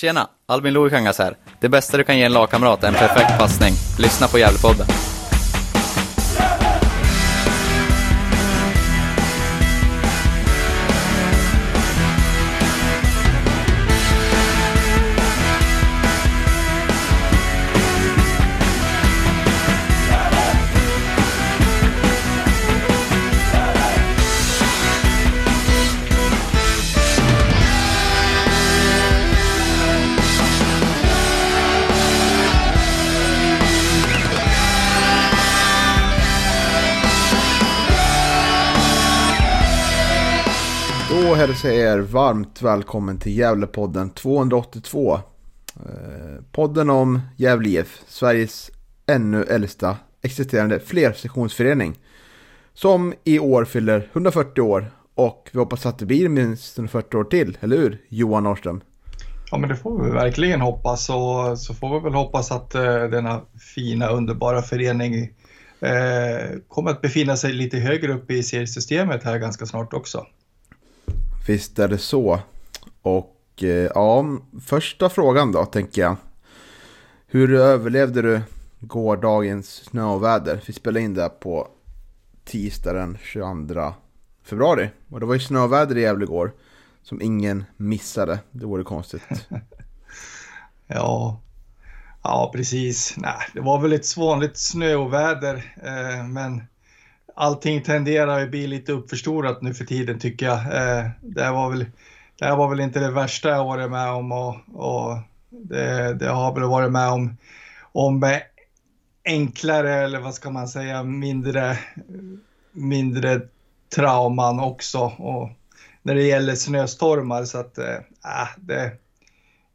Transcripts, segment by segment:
Tjena! Albin Lohikangas här. Det bästa du kan ge en lagkamrat är en perfekt passning. Lyssna på Gävlepodden. Hälsar jag er varmt välkommen till Gävlepodden 282. Eh, podden om Gävle IF, Sveriges ännu äldsta existerande flersektionsförening. Som i år fyller 140 år och vi hoppas att det blir minst 140 år till, eller hur Johan Norrström? Ja men det får vi verkligen hoppas och så får vi väl hoppas att eh, denna fina underbara förening eh, kommer att befinna sig lite högre upp i seriesystemet här ganska snart också. Visst är det så. Och eh, ja, första frågan då tänker jag. Hur överlevde du gårdagens snöoväder? Vi spelade in det på tisdag den 22 februari. Och det var ju snöväder i Gävle igår. Som ingen missade. Det vore konstigt. Ja, ja precis. Nej, det var väl ett vanligt snöoväder eh, men allting tenderar att bli lite uppförstorat nu för tiden tycker jag. Eh, det, här var väl, det här var väl inte det värsta jag varit med om och, och det, det har väl varit med om, om enklare eller vad ska man säga mindre, mindre trauman också. Och när det gäller snöstormar så att äh, det,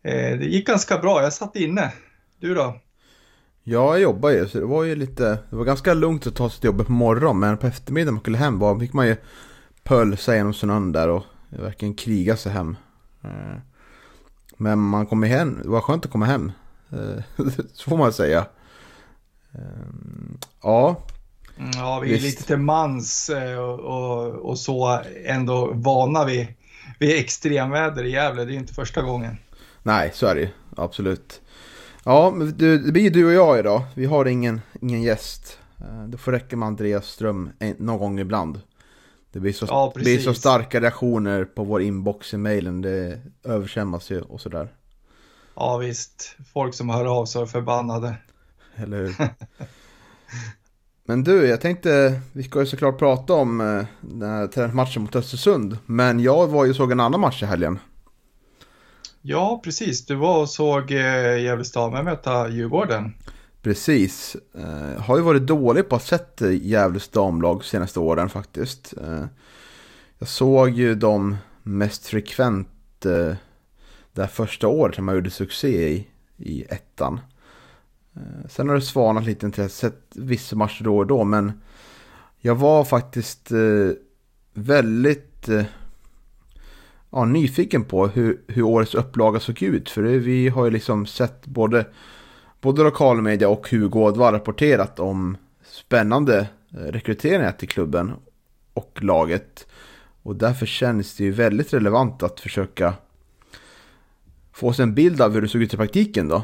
eh, det gick ganska bra. Jag satt inne. Du då? Ja, jag jobbar ju så det var ju lite, det var ganska lugnt att ta sig till jobbet på morgonen men på eftermiddagen man skulle hem var, fick man ju pölsa genom snön där och verkligen kriga sig hem. Eh, Men man kommer hem, det var skönt att komma hem. Eh, Så får man säga. Eh, Ja, Ja, vi är Visst. lite till mans och, och, och så ändå vana vid, vid extremväder i Gävle. Det är ju inte första gången. nej så är det ju, absolut. Ja, men du, det blir du och jag idag. Vi har ingen, ingen gäst. Eh, Det får räcka med Andreas Ström någon gång ibland. Det blir, så, Ja, det blir så starka reaktioner på vår inbox i mailen. Det överskämmas ju och sådär. Ja visst, folk som hör av sig är förbannade. Eller hur? Men du, jag tänkte, vi ska ju såklart prata om eh, den här träningsmatchen mot Östersund. Men jag var ju såg en annan match i helgen. Ja, precis. Du var och såg eh, Gävle möta Djurgården. Precis. Eh, har ju varit dålig på att sätta eh, Gävles damlag senaste åren faktiskt. Eh, jag såg ju dem mest frekvent eh, det första året när man gjorde succé i, i ettan. Eh, sen har det svanat lite intresse, sett vissa matcher då och då, men jag var faktiskt eh, väldigt eh, ja, nyfiken på hur, hur årets upplaga såg ut. För det, vi har ju liksom sett både Både lokalmedia och Hugo har rapporterat om spännande eh, rekryteringar till klubben och laget. Och därför känns det ju väldigt relevant att försöka få sig en bild av hur det såg ut i praktiken då.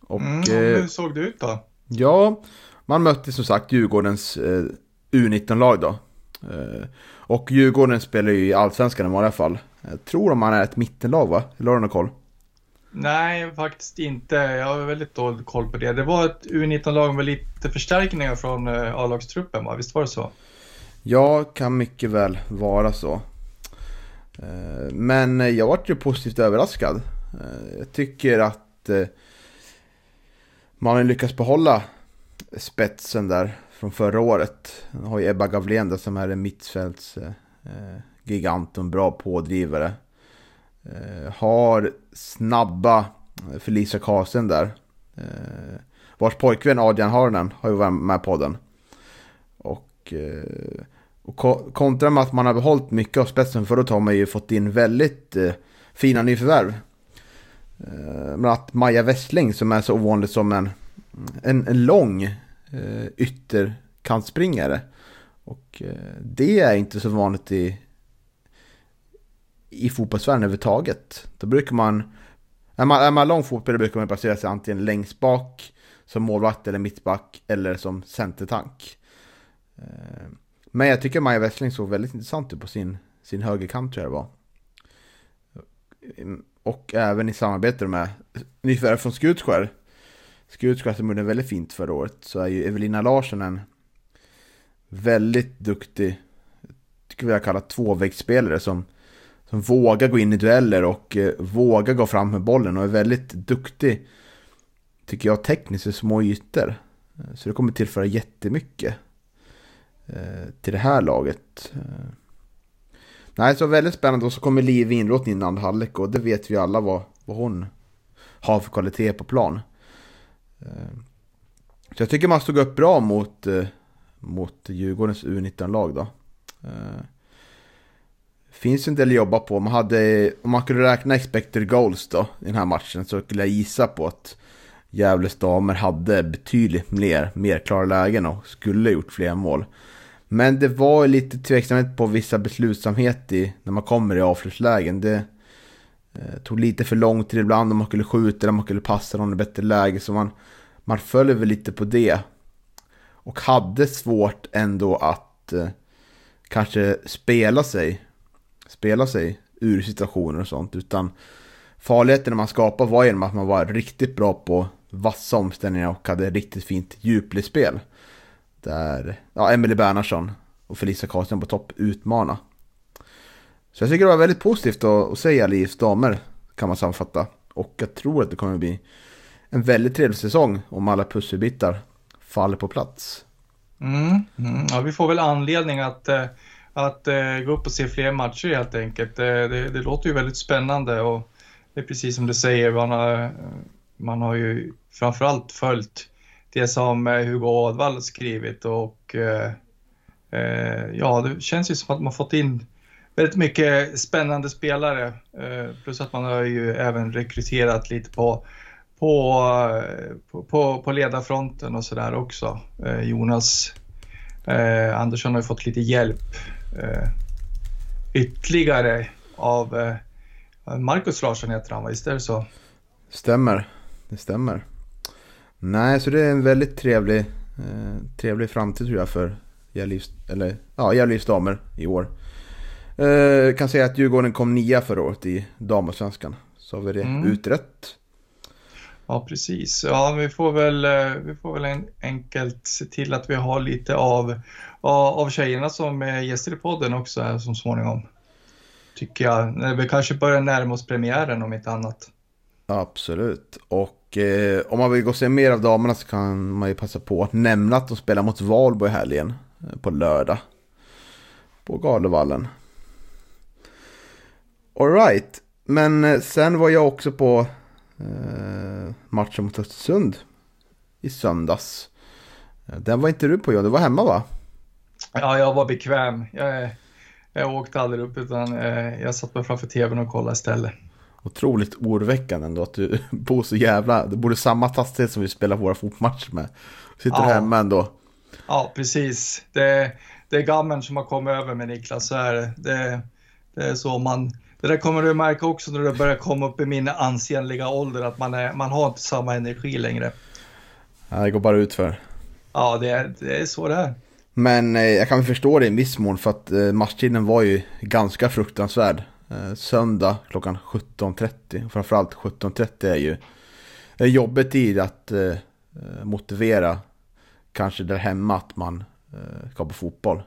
Och Mm, eh, hur såg det ut då? ja, man mötte som sagt Djurgårdens eh, U19-lag då. Eh, och Djurgården spelar ju i Allsvenskan i vanliga fall. Jag tror de man är ett mittenlag va? Eller har du någon koll? Nej, faktiskt inte. Jag har väldigt dålig koll på det. Det var ett U19-lag med lite förstärkningar från eh, A-lagstruppen, va? Visst var det så? Ja, kan mycket väl vara så. Eh, Men jag vart ju positivt överraskad. Eh, Jag tycker att man har lyckats behålla spetsen där från förra året. Man har ju Ebba Gavlén där som är en mittfälts gigant och en bra pådrivare. Eh, Har snabba eh, Felicia Karlsten där. Eh, Vars pojkvän Adrian Harnen har ju varit med på den. Och eh, och kontra med att man har behållit mycket av spetsen förut har man ju fått in väldigt eh, fina nyförvärv. Eh, men att Maja Westling som är så ovanlig som en, en, en lång eh, ytterkantspringare. Och eh, det är inte så vanligt i, i fotbollsvärlden överhuvudtaget. Då brukar man Är man, är man lång fotboll brukar man placera sig antingen längst bak som målvakt eller mittback eller som centertank. Eh, men jag tycker Maja Wessling såg väldigt intressant ut på sin, sin högerkant tror jag det var. Eh, och även i samarbete med nyförvärv från Skutskär. Skutskär som gjorde väldigt fint förra året så är ju Evelina Larsson en väldigt duktig, tycker jag kalla tvåvägsspelare som, som vågar gå in i dueller och eh, vågar gå fram med bollen och är väldigt duktig, tycker jag, tekniskt i små ytor. Eh, så det kommer tillföra jättemycket eh, till det här laget. Eh, nej, så väldigt spännande. Och så kommer Liv Winroth in i andra halvlek och det vet vi alla vad, vad hon har för kvalitet på plan. Eh, så jag tycker man stod upp bra mot, mot Djurgårdens U19-lag då. Eh, finns en del att jobba på. Man hade, om man kunde räkna expected goals då i den här matchen så skulle jag gissa på att Gävles damer hade betydligt mer, mer klara lägen och skulle gjort fler mål. Men det var lite tveksamhet på vissa beslutsamhet i när man kommer i avslutslägen. Det eh, tog lite för lång tid ibland om man skulle skjuta eller om man skulle passa någon i bättre läge. Så man, man föll väl lite på det. Och hade svårt ändå att eh, kanske spela sig, spela sig ur situationer och sånt. Utan farligheten man skapade var genom att man var riktigt bra på vassa omställningar och hade riktigt fint djupledsspel. Där ja, Emelie Bernhardsson och Felicia Karlström på topp utmana. Så jag tycker det var väldigt positivt att, att alla IFs damer kan man sammanfatta. Och jag tror att det kommer bli en väldigt trevlig säsong om alla pusselbitar faller på plats. Mm, mm. Ja, vi får väl anledning att, eh, att eh, gå upp och se fler matcher helt enkelt. Det, det, det låter ju väldigt spännande och det är precis som du säger, man har, man har ju framförallt följt det som eh, Hugo Advall skrivit och eh, ja, det känns ju som att man fått in väldigt mycket spännande spelare. Plus att man har ju även rekryterat lite på på, på, på ledarfronten och sådär också. Eh, Jonas eh, Andersson har ju fått lite hjälp eh, ytterligare av eh, Marcus Larsson heter han, visst är det så? Stämmer, det stämmer. Nej, så det är en väldigt trevlig, eh, trevlig framtid tror jag för Gävlivs, ja, damer i år. Eh, kan säga att Djurgården kom nia förra året i damallsvenskan. Så har vi det mm. utrett. Ja, precis. Ja, vi får väl, eh, vi får väl enkelt se till att vi har lite av, av tjejerna som är gäster i podden också här som småningom. Tycker jag. Eh, vi kanske börjar närma oss premiären om inte annat. Absolut. Och eh, om man vill gå och se mer av damerna så kan man ju passa på att nämna att de spelar mot Valbo i helgen. Eh, på lördag. På Galevallen. Alright. Men sen var jag också på eh, matchen mot Östersund i söndags. Den var inte du på John, du var hemma va? Ja, jag var bekväm. Jag, jag åkte aldrig upp utan eh, jag satt bara framför tvn och kollade istället. Otroligt oroväckande ändå att du bor så jävla... Du bor i samma fastighet som vi spelar våra fotmatcher med. Sitter ja. hemma ändå. Ja, precis. Det, det är gammeln som har kommit över med Niklas, så är det. det. Det är så man det där kommer du märka också när du börjar komma upp i min ansenliga ålder, att man, är, man har inte samma energi längre. Ja, det går bara ut för. Ja, det är, det är så det är. Men eh, jag kan väl förstå det i viss mån för att eh, matchtiden var ju ganska fruktansvärd. Eh, söndag klockan 17.30. Framförallt 17.30 är ju är jobbet tid att motivera kanske där hemma att man ska på fotboll.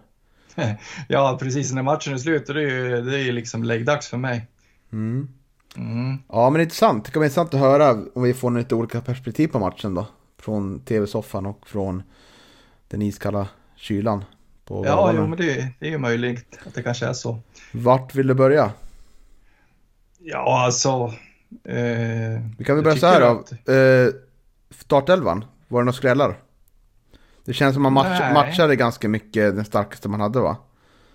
ja, precis. När matchen är slut, det är ju, det är ju liksom läggdags för mig. Mm. Mm. Ja, men intressant. Det kan vara intressant att höra om vi får lite olika perspektiv på matchen då. Från tv-soffan och från den iskalla kylan. På ja, jo, men det, det är ju möjligt att det kanske är så. Vart vill du börja? Ja, alltså... Eh, vi kan väl börja så här att... då. Eh, startelvan, var det några skrällar? Det känns som att man match, matchade ganska mycket den starkaste man hade va?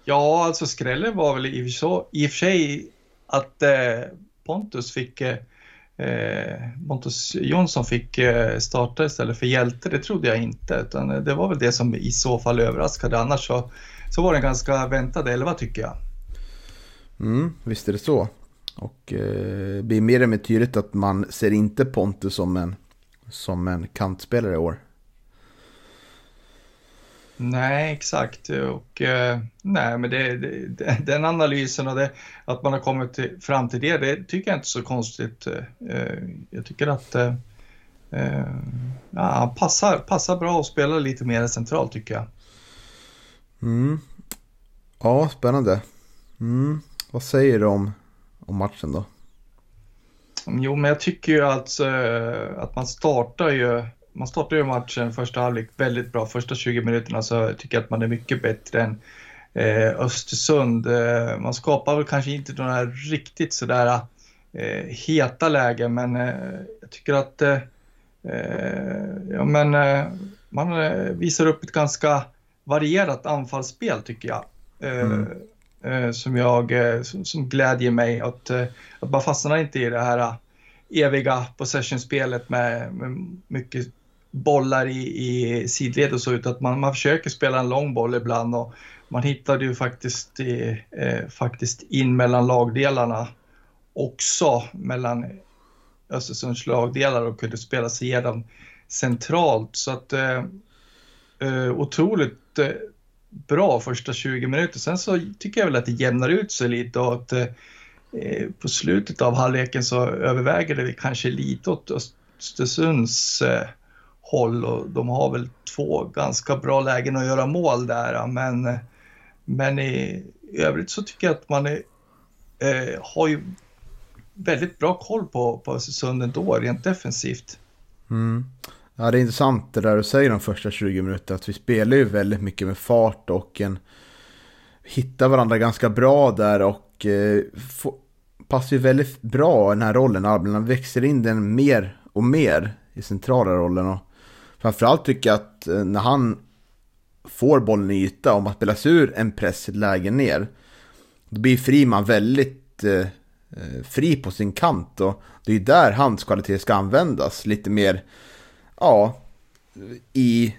Ja, alltså skrällen var väl i och för sig att eh, Pontus fick eh, Eh, Pontus Jonsson fick eh, starta istället för Hjälte, det trodde jag inte. Utan eh, det var väl det som i så fall överraskade. Annars så, så var det en ganska väntad elva tycker jag. Mm, visst är det så. Och eh, blir mer och mer tydligt att man ser inte Pontus som en, som en kantspelare i år. Nej, exakt. Och, eh, nej, men det, det, den analysen och det, att man har kommit till, fram till det, det tycker jag inte är så konstigt. Eh, jag tycker att eh, eh ja, passar, passar bra att spela lite mer centralt tycker jag. Mm. Ja, spännande. Mm. Vad säger du om, om matchen då? Jo, men jag tycker ju alltså att man startar ju man startar ju matchen första halvlek väldigt bra. Första 20 minuterna så tycker jag att man är mycket bättre än eh, Östersund. Eh, man skapar väl kanske inte några riktigt sådär eh, heta lägen, men eh, jag tycker att eh, eh, ja, men, man visar upp ett ganska varierat anfallsspel tycker jag. Mm. som, jag som, som glädjer mig. Att, att man fastnar inte i det här eviga possession-spelet med, med mycket bollar i, i sidled och så, utan att man, man försöker spela en lång boll ibland och man hittade ju faktiskt, eh, faktiskt in mellan lagdelarna också, mellan Östersunds lagdelar och kunde spela sig igenom centralt. Så att eh, eh otroligt eh, bra första 20 minuter. Sen så tycker jag väl att det jämnar ut sig lite och att eh, eh på slutet av halvleken så överväger det kanske lite åt Östersunds eh, håll och de har väl två ganska bra lägen att göra mål där. Men, men i, i övrigt så tycker jag att man är, eh, har ju väldigt bra koll på, på Östersund ändå, rent defensivt. Mm. Ja, det är intressant det där du säger de första 20 minuterna. Att vi spelar ju väldigt mycket med fart och en, hittar varandra ganska bra där och eh, få, passar ju väldigt bra i den här rollen. Albin växer in den mer och mer i centrala rollen. Och Framförallt tycker jag att eh, när han får bollen i yta, om man spelar sig ur en press ett läge ner, då blir Friman väldigt eh, eh, fri på sin kant. Och det är ju där hans kvalitet ska användas. Lite mer, ja, i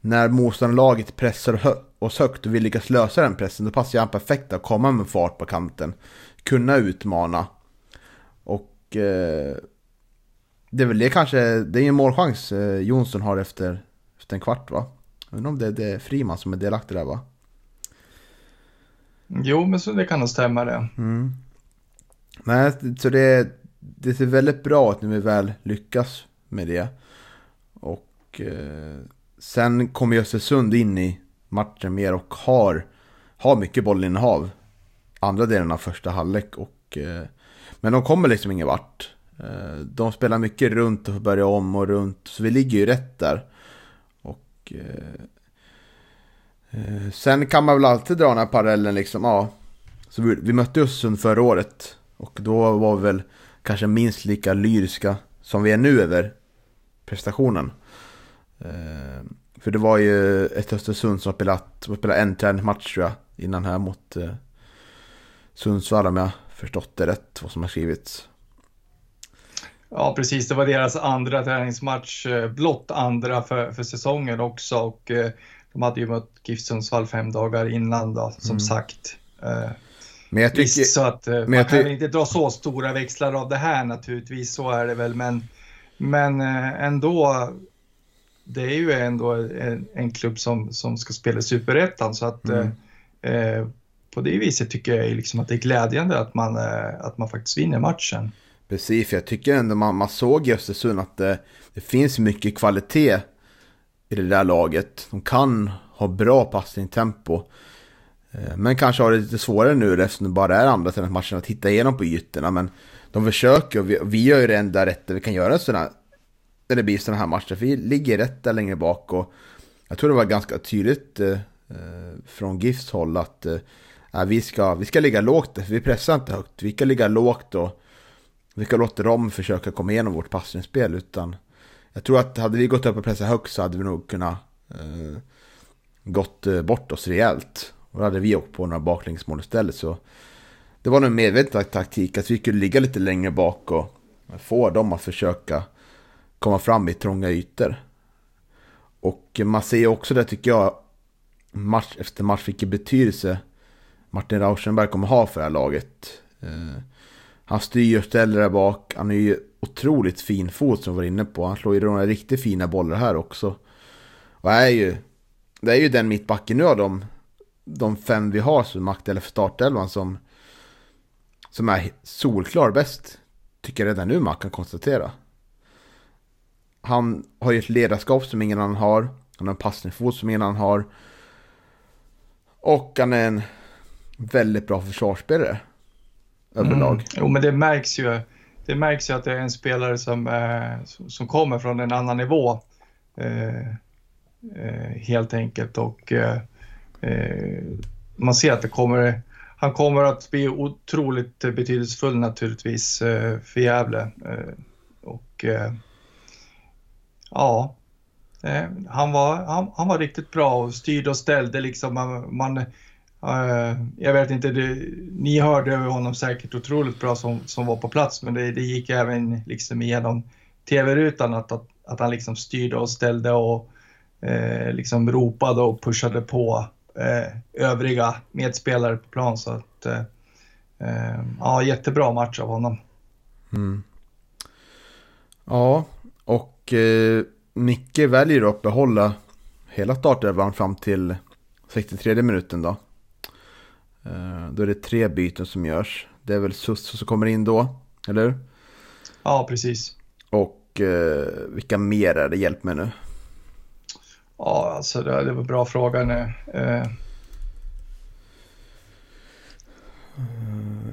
när motståndarlaget pressar hö oss högt och vi lyckas lösa den pressen, då passar han perfekt att komma med fart på kanten. Kunna utmana. Och eh, det är väl det kanske, det är en målchans eh, Jonsson har efter, efter en kvart va? Undrar om det, det är Friman som är delaktig där va? Jo, men så det kan nog stämma det. Mm. Nej, så det, det ser väldigt bra ut när vi väl lyckas med det. Och eh, sen kommer Östersund in i matchen mer och har, har mycket bollinnehav. Andra delen av första halvlek och eh, men de kommer liksom ingen vart. Eh, de spelar mycket runt och börjar om och runt. Så vi ligger ju rätt där. Och eh, eh sen kan man väl alltid dra den här parallellen liksom. Ja, så vi, vi mötte Östersund förra året. Och då var vi väl kanske minst lika lyriska som vi är nu över prestationen. Eh, för det var ju ett Östersund som spelat, spelade en träningsmatch tror jag. Innan här mot eh, Sundsvall om jag förstått det rätt. Vad som har skrivits. Ja, precis. Det var deras andra träningsmatch, eh, blott andra för, för säsongen också. Och, eh, de hade ju mött GIF Sundsvall fem dagar innan då, som mm. sagt. Eh, men jag tycker, Visst, så att eh, man kan inte dra så stora växlar av det här naturligtvis, så är det väl. Men, men ändå, det är ju ändå en, en klubb som, som ska spela Superettan. Så att mm. på det viset tycker jag liksom att det är glädjande att man, att man faktiskt vinner matchen. Precis, för jag tycker ändå man, man såg i Östersund att det, det finns mycket kvalitet i det där laget. De kan ha bra passningstempo. Eh, men kanske har det lite svårare nu eftersom det bara är andra matchen att hitta igenom på ytorna. Men de försöker och vi, vi gör ju det enda rätta vi kan göra sådana, när det blir sådana här matcher. Vi ligger rätt där längre bak och jag tror det var ganska tydligt eh, eh från GIFs håll att eh, äh, vi, ska, vi ska ligga lågt. Vi pressar inte högt, vi ska ligga lågt och vi ska låta dem försöka komma igenom vårt passningsspel utan jag tror att hade vi gått upp och pressat högt så hade vi nog kunnat eh, gått eh, bort oss rejält. Och då hade vi åkt på några baklängesmål istället så det var nog en medveten taktik att vi kunde ligga lite längre bak och få dem att försöka komma fram i trånga ytor. Och man ser också det tycker jag match efter match vilken betydelse Martin Rauschenberg kommer ha för det här laget. Eh, han styr och ställer där bak. Han är ju otroligt fin fot som vi var inne på. Han slår ju några riktigt fina bollar här också. Och är ju, det är ju den mittbacken nu av de, de fem vi har som makt för startelvan som, som är solklar bäst. Tycker jag redan nu man kan konstatera. Han har ju ett ledarskap som ingen annan har. Han har en passningsfot som ingen annan har. Och han är en väldigt bra försvarsspelare. Överlag. Mm. Jo, men det märks ju. Det märks ju att det är en spelare som, eh, som kommer från en annan nivå. Eh, eh, helt enkelt. Och eh, eh man ser att det kommer, han kommer att bli otroligt betydelsefull naturligtvis eh, för Gävle. Eh, och eh, ja, han, var, han, han, var riktigt bra och styrde och ställde liksom. Man, man Eh, jag vet inte, det, ni hörde honom säkert otroligt bra som, som var på plats, men det, det gick även liksom igenom tv-rutan att, att, att, han liksom styrde och ställde och eh, liksom ropade och pushade på eh, övriga medspelare på plan. Så att, eh, eh, ja, jättebra match av honom. Mm. Ja, och eh, Micke väljer att behålla hela startelvan fram till 63 minuten då. Eh, då är det tre byten som görs. Det är väl Susso som kommer in då, eller Ja, precis. Och eh, vilka mer är det? Hjälp mig nu. Ja, alltså det, det var en bra fråga nu. Eh.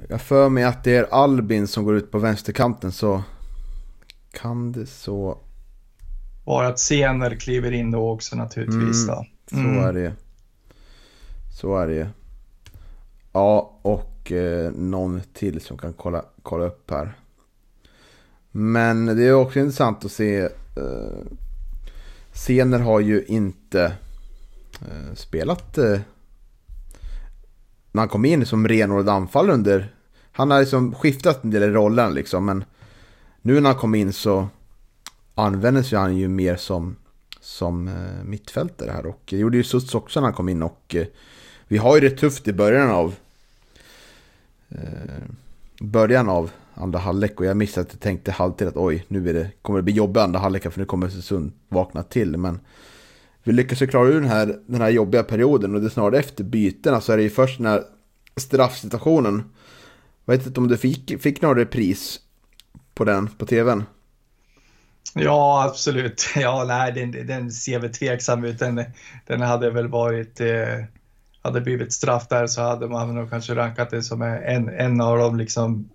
Jag för mig att det är Albin som går ut på vänsterkanten så kan det så... Bara att Sener kliver in då också naturligtvis. Mm, då. Mm. Så är det Så är det Ja, och eh, någon till som kan kolla, kolla upp här. Men det är också intressant att se. Eh, Sener har ju inte eh, spelat eh, när han kom in som renodlad anfall under. Han har liksom skiftat en del i rollen liksom. Men nu när han kom in så användes ju han ju mer som, som eh, mittfältare här. Och det gjorde ju Suts också när han kom in. Och eh, vi har ju det tufft i början av eh, början av andra halvlek och jag missade att jag tänkte halvtid att oj, nu är det, kommer det bli jobbigt andra halvlek för nu kommer Östersund vakna till. Men vi lyckas ju klara ur den här, den här jobbiga perioden och det är snarare efter bytena så är det ju först den här straffsituationen. Jag vet inte om du fick, fick någon repris på den på tvn? Ja, absolut. Ja, nej, den, den ser väl tveksam ut. Den, den hade väl varit eh hade blivit straff där så hade man nog kanske rankat det som en, en av de liksom,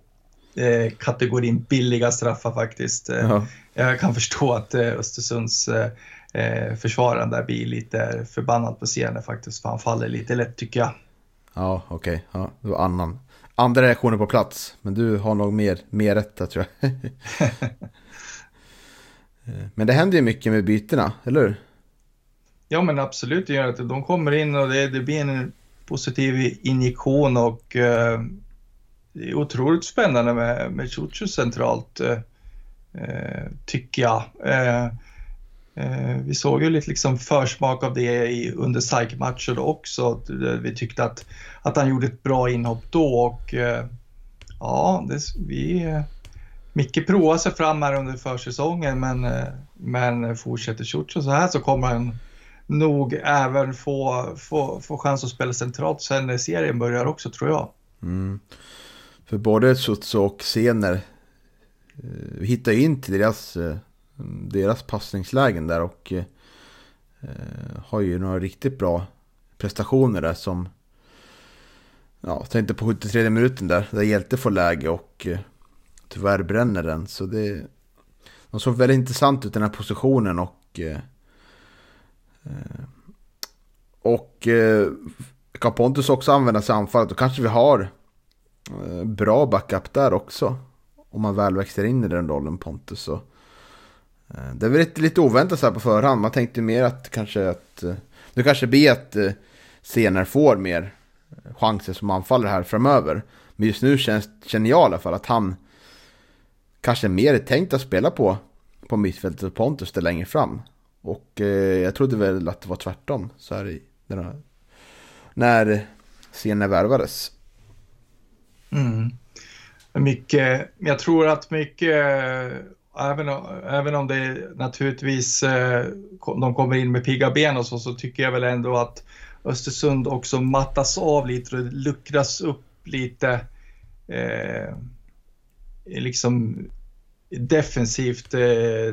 eh, kategorin billiga straffar faktiskt. Eh, ja. Jag kan förstå att eh, Östersunds eh, eh försvararen där blir lite förbannad på scenen faktiskt, för han faller lite lätt tycker jag. Ja, okej. Okay. Ja, det var annan. Andra reaktioner på plats, men du har nog mer, mer rätt där tror jag. Eh, men det händer ju mycket med bytena, eller hur? Ja men absolut. De kommer in och det, det blir en positiv injektion och eh, det är otroligt spännande med, med Chuchu centralt, eh, eh tycker jag. Eh, eh, vi såg ju lite liksom försmak av det i, under SAIK-matcher också. Eh, vi tyckte att, att han gjorde ett bra inhopp då och ja, det, vi Micke provar sig fram här under försäsongen men, men fortsätter Ciucio så här så kommer han nog även få, få, få chans att spela centralt sen när serien börjar också tror jag. Mm. För både Sutsu och Sener eh, hittar ju in till deras, eh, deras passningslägen där och eh, har ju några riktigt bra prestationer där som Ja, tänkte på 73 minuten där, där Hjälte får läge och eh, tyvärr bränner den. Så det... De såg väldigt intressant ut den här positionen och Eh, Eh, och eh, kan Pontus också använda sig av anfallet, då kanske vi har eh, bra backup där också. Om man väl växer in i den rollen Pontus. Så. Det är väl lite, lite oväntat så här på förhand. Man tänkte mer att kanske att Nu kanske blir att senare får mer chanser som anfaller här framöver. Men just nu känns, känner jag i alla fall att han kanske mer är tänkt att spela på, på mittfältet och Pontus där längre fram. Och eh, jag trodde väl att det var tvärtom så här i, den här. när scenen värvades. Mm. mycket, jag tror att mycket, även, även om det naturligtvis eh, de kommer in med pigga ben och så, så tycker jag väl ändå att Östersund också mattas av lite och luckras upp lite. Eh, liksom defensivt eh,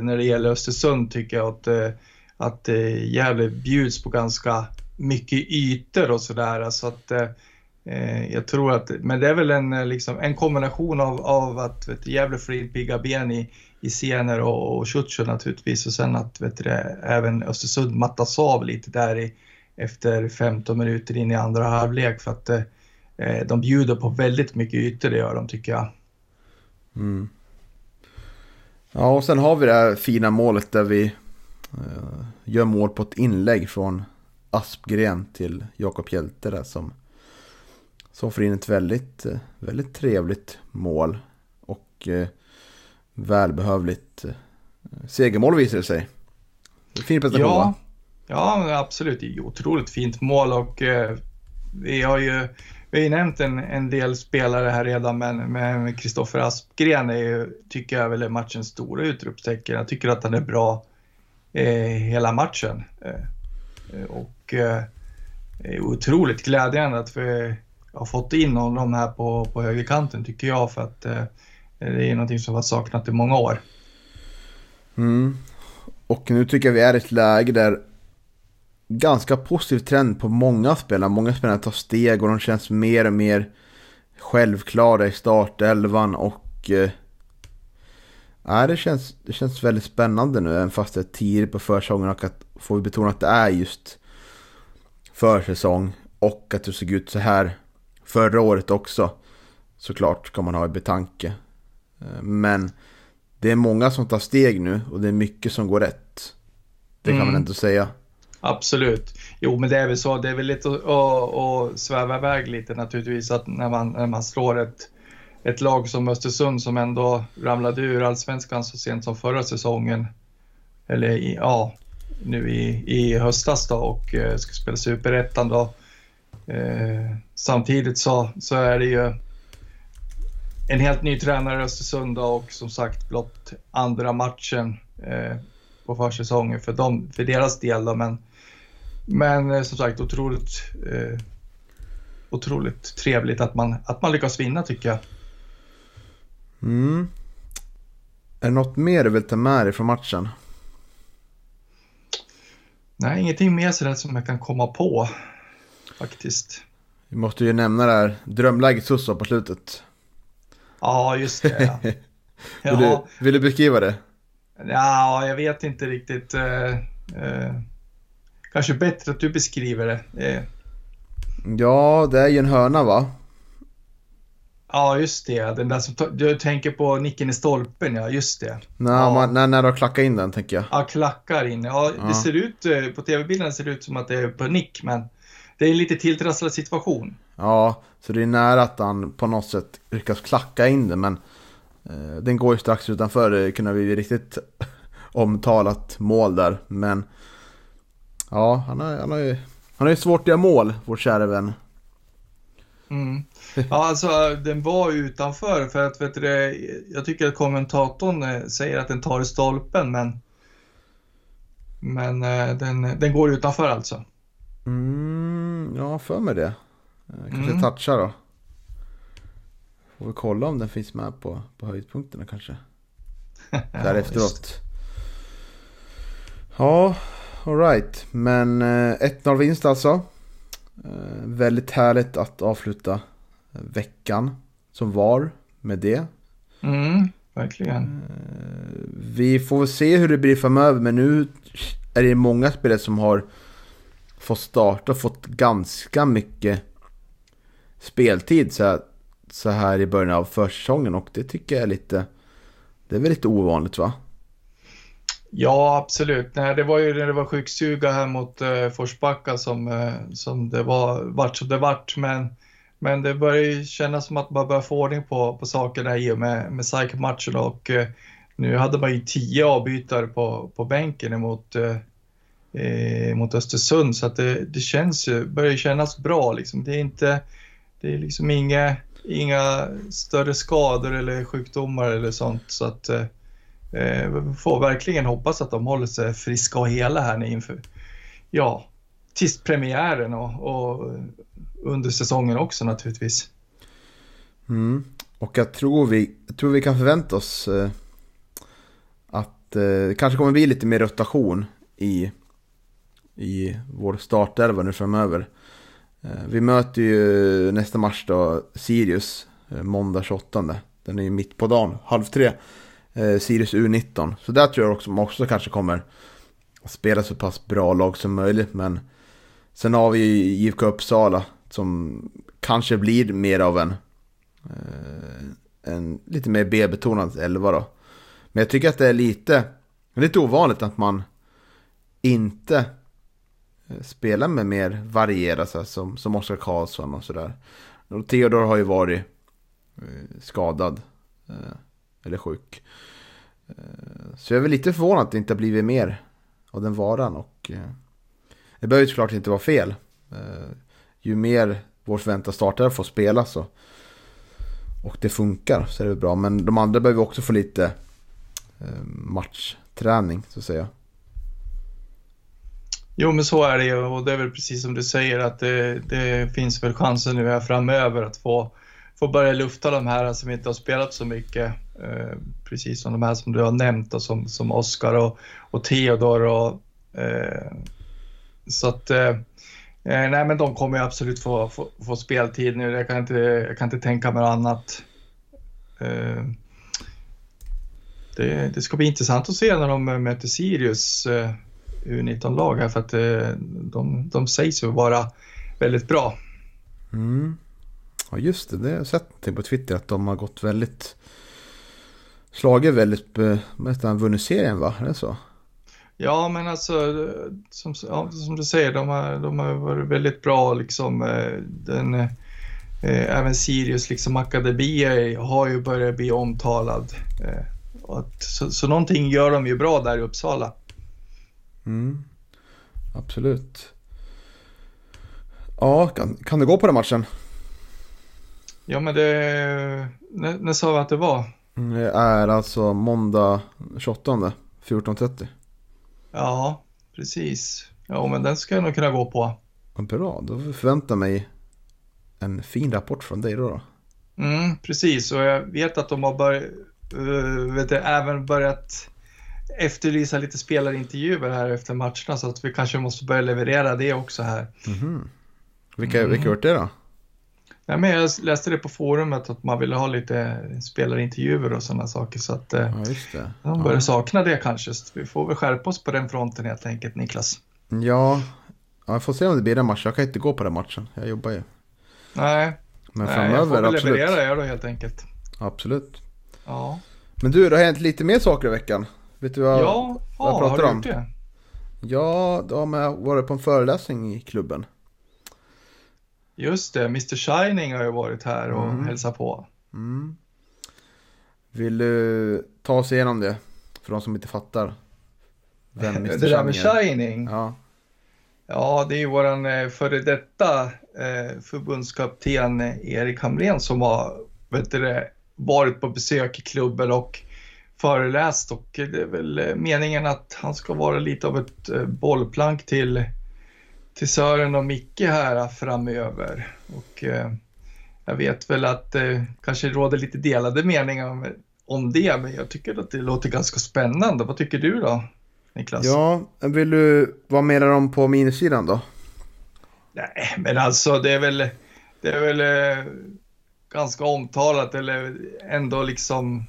när det gäller Östersund tycker jag att, eh, att eh, Gävle bjuds på ganska mycket ytor och sådär. Så att, eh, eh jag tror att, men det är väl en, eh, liksom, en kombination av, av att vet, Gävle får in pigga ben i, i scener och, och Ciuciu naturligtvis och sen att vet du, även Östersund mattas av lite där i, efter 15 minuter in i andra halvlek för att eh, eh, de bjuder på väldigt mycket ytor, det gör de tycker jag. Mm. Ja, och sen har vi det här fina målet där vi eh, gör mål på ett inlägg från Aspgren till Jakob Hjelte där som, som får in ett väldigt, eh, väldigt trevligt mål. Och eh, välbehövligt eh, segermål visar det sig. Fin prestation ja, va? Ja, absolut. Det är otroligt fint mål och eh, vi har ju vi har ju nämnt en, en del spelare här redan, men Kristoffer Aspgren är ju, tycker jag väl är matchens stora utropstecken. Jag tycker att han är bra eh, hela matchen. Eh, eh, och eh, är otroligt glädjande att vi har fått in honom här på, på högerkanten tycker jag, för att eh, det är någonting som vi har saknat i många år. Mm. Och nu tycker jag vi är i ett läge där ganska positiv trend på många spelare. Många spelare tar steg och de känns mer och mer självklara i startelvan och... Eh, det känns, det känns väldigt spännande nu, även fast det är tidigt på försäsongen och att får vi betona att det är just försäsong och att det såg ut så här förra året också. Såklart ska man ha i betanke. Eh, men det är många som tar steg nu och det är mycket som går rätt. Det kan mm. man inte säga. Absolut. Jo, men det är väl så. Det är väl lite att, sväva iväg lite naturligtvis att när man, när man slår ett, ett lag som Östersund som ändå ramlade ur allsvenskan så sent som förra säsongen. Eller i, ja, nu i, i höstas då och eh, ska spela superettan då. Eh, samtidigt så, så är det ju en helt ny tränare i Östersund då och som sagt blott andra matchen eh, på försäsongen för, dem, för deras del. Då, men men eh, som sagt otroligt, eh, otroligt trevligt att man, att man lyckas vinna tycker jag. Mm. Är det något mer du vill ta med dig från matchen? Nej, ingenting mer sådär som jag kan komma på faktiskt. Vi måste ju nämna det här drömläget Susso på slutet. Ja, just det. Ja. vill, du, vill, du, beskriva det? Ja, jag vet inte riktigt. Eh, eh, kanske bättre att du beskriver det. Ja, det är ju en hörna va? Ja, just det. Den där som du tänker på nicken i stolpen, ja. Just det. När, ja. man, när, när du klackar in den, tänker jag. Ja, klackar in. Ja, ja. det ser ut, eh, på tv-bilden ser det ut som att det är på nick, men det är en lite tilltrasslad situation. Ja, så det är nära att han på något sätt lyckas klacka in den, men eh, den går ju strax utanför. Det kunde bli riktigt omtalat mål där, men Ja, han har, han har ju han har ju svårt att göra mål, vår kära vän. Mm. Ja, alltså den var utanför för att vet du, jag tycker att kommentatorn eh, säger att den tar i stolpen men men eh, den, den går utanför alltså. Mm, ja, för mig det. Eh, kanske mm. touchar då. Får vi kolla om den finns med på, på höjdpunkterna kanske. Där efteråt. Ja, alright. Men eh, 1-0 vinst alltså. Eh, väldigt härligt att avsluta veckan som var med det. Mm, verkligen. Eh, vi får väl se hur det blir framöver, men nu är det många spelare som har fått starta och fått ganska mycket speltid så här, så här i början av försäsongen och det tycker jag är lite, det är väl lite ovanligt va? Ja, absolut. Nej, det var ju när det var sjukstuga här mot eh, Forsbacka som, eh, som det var, vart som det vart. Men, men det börjar ju kännas som att man börjar få ordning på, på sakerna i och med, med SAIK-matchen och eh, nu hade man ju tio avbytare på, på bänken emot, eh, eh mot Östersund så att det, det känns ju, börjar kännas bra liksom. Det är inte, det är liksom inga, inga större skador eller sjukdomar eller sånt. Så att eh, eh, vi får verkligen hoppas att de håller sig friska och hela här nu inför, ja, tills premiären och, och under säsongen också naturligtvis. Mm. Och jag tror vi, jag tror vi kan förvänta oss eh, att eh, det kanske kommer bli lite mer rotation i, i vår startelva nu framöver. Eh, vi möter ju nästa match då Sirius, eh, måndag 28. Den är ju mitt på dagen, halv tre. Eh, Sirius U19. Så där tror jag också man också kanske kommer att spela så pass bra lag som möjligt. Men sen har vi ju IFK Uppsala som kanske blir mer av en, eh, en lite mer B-betonad elva då. Men jag tycker att det är lite, lite ovanligt att man inte eh, spelar med mer varierat så här, som, som Oskar Karlsson och sådär. Theodor har ju varit eh, skadad. Eh, eller sjuk. Eh, så jag är väl lite förvånad att det inte har blivit mer av den varan. Och eh, det behöver ju såklart inte vara fel. Eh, ju mer vår förväntade startare får spela så och det funkar så är det bra. Men de andra behöver också få lite matchträning så att säga. Jo, men så är det ju och det är väl precis som du säger att det, det finns väl chanser nu här framöver att få, få börja lufta de här som inte har spelat så mycket. Eh, precis som de här som du har nämnt och som, som Oskar och, och Theodor. Och, eh, så att eh, eh, nej, men de kommer ju absolut få, få, få speltid nu. Jag kan, inte, jag kan inte tänka mig något annat. Eh, det, det, ska bli intressant att se när de möter Sirius eh, U19-lag här för att eh, de, de sägs ju vara väldigt bra. Mm. Ja just det, det har jag sett på Twitter att de har gått väldigt slagit väldigt, nästan vunnit serien va? Är det så? Ja men alltså som, ja, som du säger, de har, de har varit väldigt bra liksom. Eh, den, eh, även Sirius liksom akademi har ju börjat bli omtalad. Att, så, så någonting gör de ju bra där i Uppsala. Mm. Absolut. Ja, kan, kan du gå på den matchen? Ja, men det... När, när sa vi att det var? Mm, det är alltså måndag 28, 14.30. Ja, precis. Ja, men den ska jag nog kunna gå på. Bra, då förväntar jag mig en fin rapport från dig då. då. Mm, precis, och jag vet att de har börjat, uh, vet du, även börjat efterlysa lite spelarintervjuer här efter matcherna så att vi kanske måste börja leverera det också här. Mm. Vilka, mm. vilka har gjort det då? Ja, men jag läste det på forumet att man ville ha lite spelarintervjuer och sådana saker så att eh, ja, just det. de börjar ja. sakna det kanske. Så vi får väl skärpa oss på den fronten helt enkelt Niklas. Ja, jag får se om det blir en match. Jag kan inte gå på den matchen. Jag jobbar ju. Nej, Men Nej jag får väl leverera jag då helt enkelt. Absolut. Ja. Men du, det har hänt lite mer saker i veckan. Vet du vad, ja, vad jag pratar har du om? det? Ja, då har jag varit på en föreläsning i klubben. Just det, Mr Shining har ju varit här och mm. hälsat på. Mm. Vill du ta oss igenom det? För de som inte fattar. Vem Mr det där med Shining? Ja. Ja, det är ju våran eh, före detta eh, förbundskapten Erik Hamrén som har vet du, varit på besök i klubben och föreläst och det är väl eh, meningen att han ska vara lite av ett eh, bollplank till, till Sören och Micke här framöver. Och eh, jag vet väl att det kanske råder lite delade meningar om, om det, men jag tycker att det låter ganska spännande. Vad tycker du då, Niklas? Ja, vill du, vad menar de på minussidan då? Nej, men alltså det är väl, det är väl eh, ganska omtalat eller ändå liksom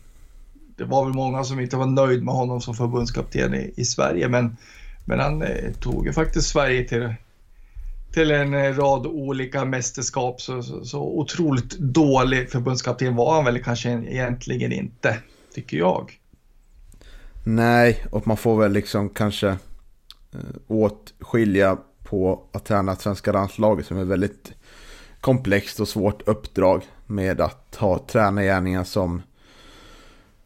det var väl många som inte var nöjd med honom som förbundskapten i, i Sverige, men, men han eh, tog ju faktiskt Sverige till, till en eh, rad olika mästerskap. Så, så, så otroligt dålig förbundskapten var han väl kanske egentligen inte, tycker jag. Nej, och man får väl liksom kanske eh, åtskilja på att träna svenska landslaget som är väldigt komplext och svårt uppdrag med att ha tränargärningar som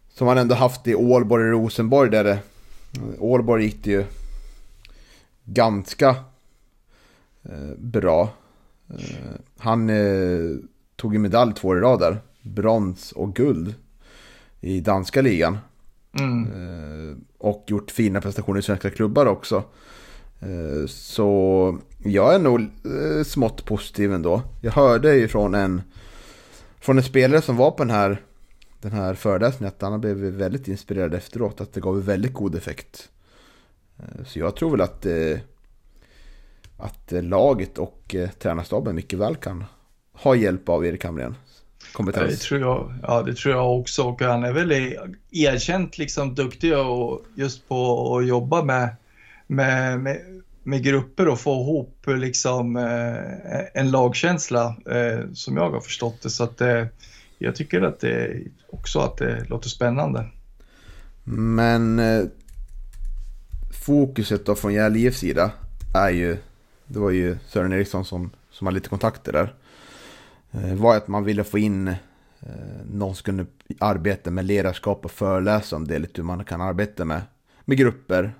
som han ändå haft i Ålborg och Rosenborg där det... Ålborg gick det ju ganska bra. Eh, han eh, tog ju medalj två år i rad där. Brons och guld i danska ligan. Mm. Eh, och gjort fina prestationer i svenska klubbar också. Eh, så jag är nog eh, smått positiv ändå. Jag hörde ju från en, från en spelare som var på den här, den här föreläsningen att han blev väldigt inspirerad efteråt. Att det gav väldigt god effekt. Så jag tror väl att, att laget och tränarstaben mycket väl kan ha hjälp av Erik Hamrén kompetens. Det tror jag, ja, det tror jag också. Och han är väl erkänt liksom duktig och just på att jobba med, med, med, med grupper och få ihop liksom eh, en lagkänsla eh, som jag har förstått det. Så att eh, jag tycker att det också att det låter spännande. Men eh, fokuset då från Gävle IFs sida är ju, det var ju Sören Eriksson som, som hade lite kontakter där. Eh, var att man ville få in eh, någon som kunde arbeta med ledarskap och föreläsa om det, lite hur man kan arbeta med, med grupper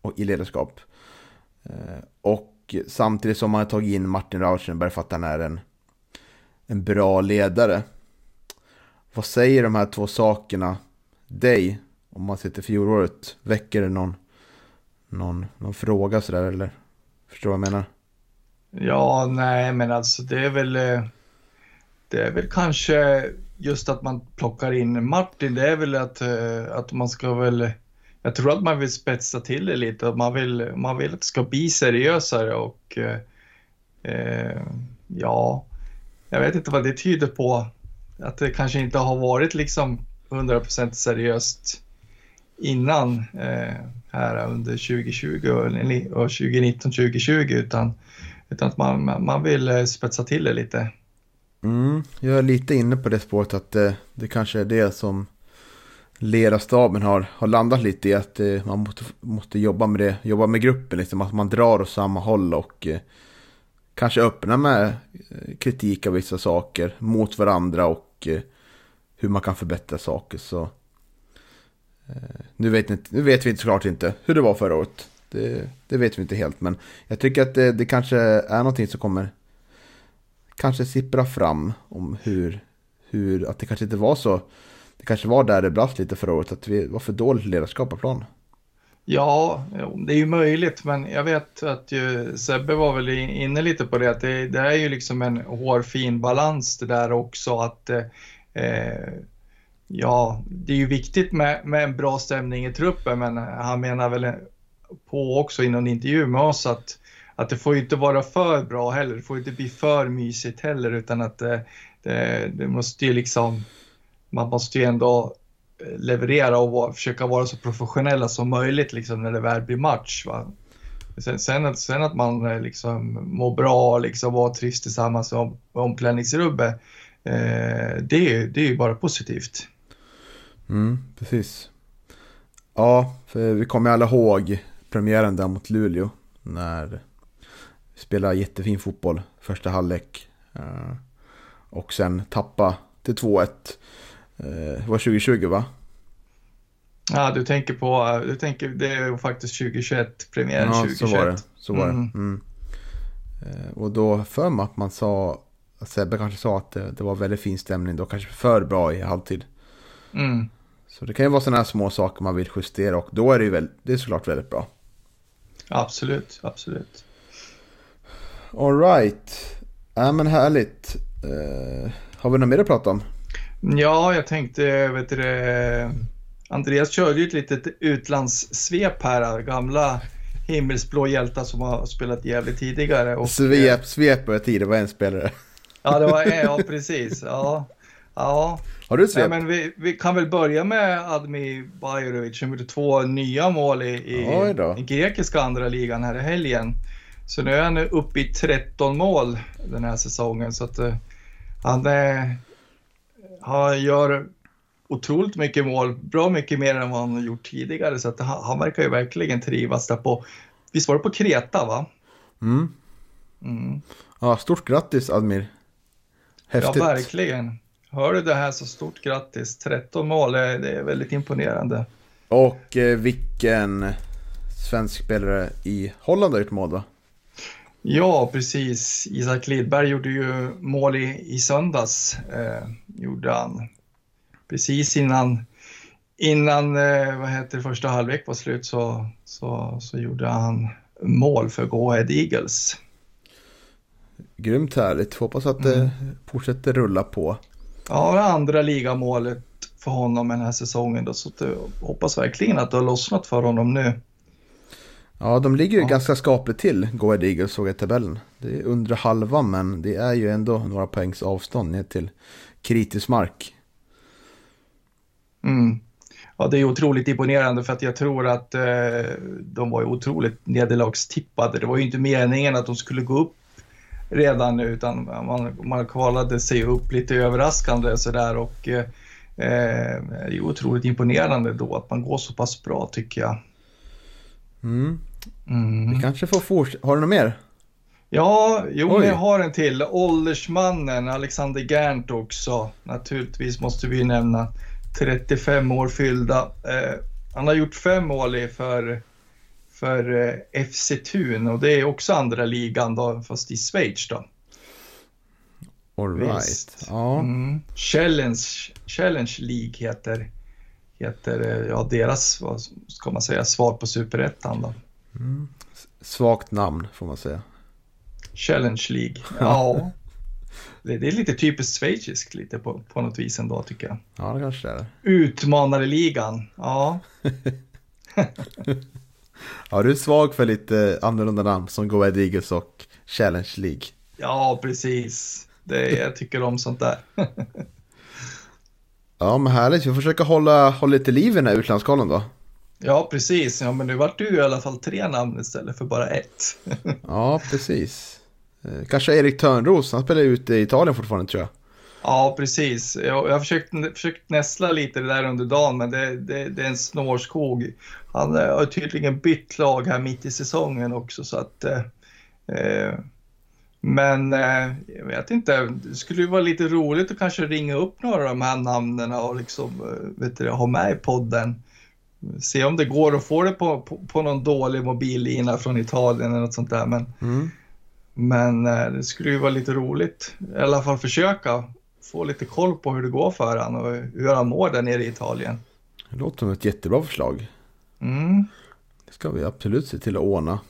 och i ledarskap. Eh, och samtidigt som man har tagit in Martin Rauschenberg för att han är en, en bra ledare. Vad säger de här två sakerna dig, om man ser till fjolåret? Väcker det någon, någon, någon fråga sådär eller? Förstår du vad jag menar? Ja, nej, men alltså det är väl eh, det är väl kanske just att man plockar in Martin, det är väl att, eh, att man ska väl, jag tror att man vill spetsa till det lite, man vill, man vill att det ska bli seriösare och eh, eh ja, jag vet inte vad det tyder på, att det kanske inte har varit liksom 100% seriöst innan eh, här under 2020 och, 2019-2020 utan, utan att man, man vill eh, spetsa till det lite. Mm, jag är lite inne på det spåret att det, det kanske är det som ledarstaben har, har landat lite i. Att eh, man måste, måste jobba med det, jobba med gruppen, liksom, att man drar åt samma håll och eh, kanske öppna med eh, kritik av vissa saker mot varandra och eh, hur man kan förbättra saker. Så, Eh, nu, vet ni, nu vet vi inte såklart inte hur det var förra året. Det, det vet vi inte helt, men jag tycker att det, det kanske är någonting som kommer kanske sippra fram om hur, hur, att det kanske inte var så, det kanske var där det brast lite förra året, att vi var för dåligt ledarskap på plan. Ja, det är ju möjligt, men jag vet att ju, Sebbe var väl inne lite på det, att det, det är ju liksom en hårfin balans det där också, att eh, ja, det är ju viktigt med, med en bra stämning i truppen, men han menar väl på också i någon intervju med oss att att det får ju inte vara för bra heller, det får inte bli för mysigt heller utan att det, det, det måste ju liksom, man måste ju ändå eh, leverera och vara, försöka vara så professionella som möjligt liksom när det väl blir match. Va? Sen, sen, att, sen att man eh, liksom mår bra, liksom vara trivs tillsammans i om, omklädningsrummet, eh, det, det är ju bara positivt. Mm, precis. Ja, för vi kommer alla ihåg premiären där mot Luleå när Spela jättefin fotboll första halvlek. Eh, och sen tappa till 2-1. Eh, det var 2020 va? Ja, du tänker på, du tänker, det är faktiskt 2021, premiären ja, 2021. så var det. Så var mm. det. Mm. Eh, och då för mig att man sa, Sebbe kanske sa att det, det, var väldigt fin stämning då, kanske för bra i halvtid. Mm. Så det kan ju vara sådana här små saker man vill justera och då är det ju väl, det är såklart väldigt bra. Absolut, absolut. Alright. Ja men härligt. Uh, har vi något mer att prata om? Ja, jag tänkte, vet du Andreas körde ju ett litet utlandssvep här, gamla himmelsblå hjältar som har spelat jävligt tidigare. Och, svep, svep var tid, det var en spelare. Ja, det var ja, precis. Ja, ja. Har du svep? Ja, men vi, vi kan väl börja med Admi Bajorovic som gjorde två nya mål i, i, i grekiska andra ligan här i helgen. Så nu är han uppe i 13 mål den här säsongen. Så att uh, han, uh, han gör otroligt mycket mål, bra mycket mer än vad han har gjort tidigare. Så att han, han verkar ju verkligen trivas där på, visst var det på Kreta va? Mm. mm. Ja, stort grattis Admir. Häftigt. Ja, verkligen. Hör du det här så stort grattis. 13 mål, det är väldigt imponerande. Och eh, vilken svensk spelare i Holland har gjort mål då? Ja, precis. Isak Lidberg gjorde ju mål i, i söndags. Eh, gjorde han. Precis innan, innan eh, vad heter första halvlek var slut så, så, så gjorde han mål för Go Ahead Eagles. Grymt härligt. Hoppas att det fortsätter rulla på. Ja, det andra ligamålet för honom den här säsongen. Då, så jag hoppas verkligen att det har lossnat för honom nu. Ja, de ligger ju Ja. ganska skapligt till, Go Ahead Eagles såg jag i tabellen. Det är under halva, men det är ju ändå några poängs avstånd ner till kritisk mark. Mm. Ja, det är otroligt imponerande för att jag tror att eh, de var ju otroligt nederlagstippade. Det var ju inte meningen att de skulle gå upp redan nu utan man, man kvalade sig upp lite överraskande sådär och eh, eh, det är ju otroligt imponerande då att man går så pass bra tycker jag. Mm. Mm. Vi kanske får fortsätta. Har du något mer? Ja, jo, Oj. jag har en till. Åldersmannen Alexander Gerndt också. Naturligtvis måste vi nämna. 35 år fyllda. Eh, han har gjort fem mål för, för eh, FC Thun och det är också andra ligan då, fast i Schweiz då. All right. Visst. Ja. Mm. Challenge, Challenge League heter, heter eh, ja, deras, vad ska man säga, svar på superettan då. Svagt namn får man säga. Challenge League. Ja. Det det är lite typiskt schweiziskt lite på, på något vis ändå tycker jag. Ja, det kanske det är. Utmanarligan. Ja, Ja, du är svag för lite annorlunda namn som Go Ahead Eagles och Challenge League. ja precis. Det, jag tycker om sånt där. Ja, men härligt. Vi får försöka hålla, hålla lite liv i den här utlandskollen då. Ja, precis. Ja, men nu vart du i alla fall tre namn istället för bara ett. Ja, precis. Eh, Kanske Erik Törnros, han spelar ute i Italien fortfarande tror jag. Ja, precis. Jag, har försökt, försökt näsla lite det där under dagen, men det, det, det är en snårskog. Han eh, har tydligen bytt lag här mitt i säsongen också, så att... Eh, eh, men eh, jag vet inte, det skulle ju vara lite roligt att kanske ringa upp några av de här namnen och liksom, eh, vet du, ha med i podden. Se om det går att få det på, på, på någon dålig mobillina från Italien eller något sånt där. Men, Mm. men eh, det skulle ju vara lite roligt, i alla fall försöka få lite koll på hur det går för han och hur han mår där nere i Italien. Det låter som ett jättebra förslag. Mm. Det ska vi absolut se till att ordna.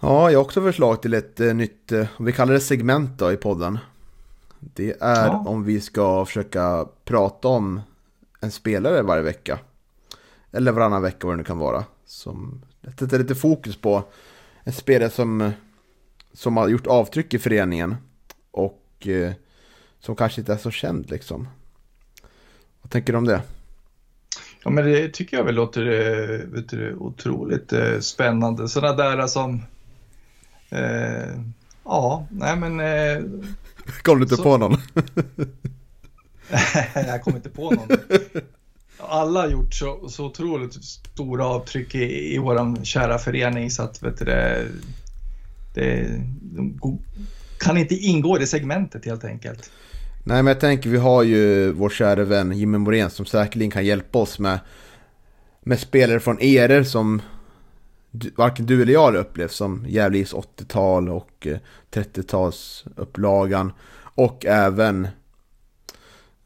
Ja, jag har också förslag till ett eh, nytt, eh, vi kallar det segment då i podden. Det är Ja. om vi ska försöka prata om en spelare varje vecka. Eller varannan vecka vad det nu kan vara. Som sätter lite fokus på en spelare som, som har gjort avtryck i föreningen. Och eh, som kanske inte är så känd liksom. Vad tänker du om det? Ja, men det tycker jag väl låter eh, vet du, otroligt eh, spännande. Sådana där som... Eh, ja, nej men... Eh, Kom du inte Så- på någon? jag kommer inte på någon. Alla har gjort så, så otroligt stora avtryck i, i vår kära förening så att vet du, det, det de kan inte ingå i det segmentet helt enkelt. Nej men jag tänker vi har ju vår kära vän Jimmy Morén som säkerligen kan hjälpa oss med, med spelare från erer som varken du eller jag har upplevt som Gävles 80-tal och eh, 30-talsupplagan och även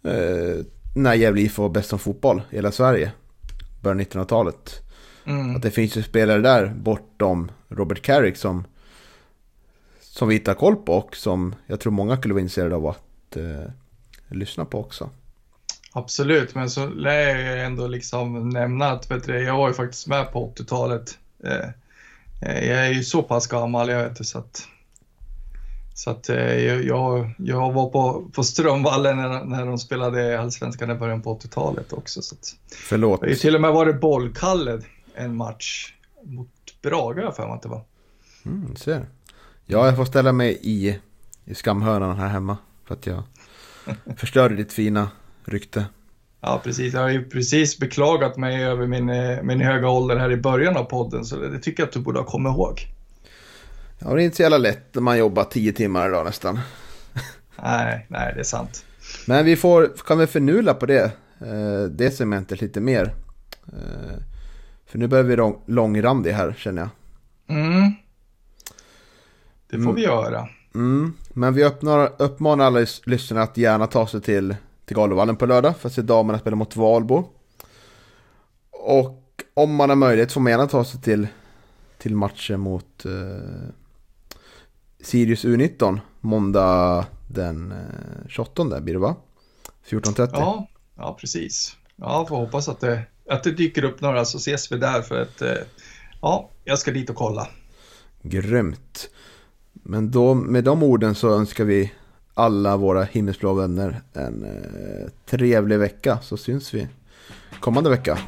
eh, när Gävle IF var bäst som fotboll i hela Sverige. Början av 1900-talet. Mm. Att det finns ju spelare där bortom Robert Carrick som, som vi har koll på och som jag tror många skulle vara intresserade av att eh, lyssna på också. Absolut, men så lär jag ändå liksom nämna att vet du, jag var ju faktiskt med på 80-talet. Eh, eh, jag är ju så pass gammal, jag vet så att så att eh, jag, jag, jag var på, på Strömvallen när, när de spelade Allsvenskan i början på 80-talet också. Så att, Förlåt. det har ju till och med varit bollkalle en match mot jag för mig att det var. Mm, ser. Ja, jag får ställa mig i, i skamhörnan här hemma. För att jag förstörde ditt fina rykte. Ja, precis. Jag har ju precis beklagat mig över min, eh, min höga ålder här i början av podden, så det, tycker jag att du borde ha kommit ihåg. Ja, det är inte så jävla lätt när man jobbar tio timmar idag nästan. Nej, nej, det är sant. Men vi får, kan väl förnula på det, eh, det segmentet lite mer. Eh, för nu börjar vi lång, långrandig här känner jag. Mm. Det får vi göra. Mm, men vi öppnar, uppmanar alla lys- lyssnare att gärna ta sig till, till Galovallen på lördag för att se damerna spela mot Valbo. Och om man har möjlighet får man gärna ta sig till, till matchen mot eh, Sirius U19 måndag den eh, 28 blir det va? 14.30. Ja, ja precis. Ja, får hoppas att det, att det dyker upp några så ses vi där för att eh, ja, jag ska dit och kolla. Grymt. Men då, med de orden så önskar vi alla våra himmelsblå vänner en eh, trevlig vecka så syns vi kommande vecka.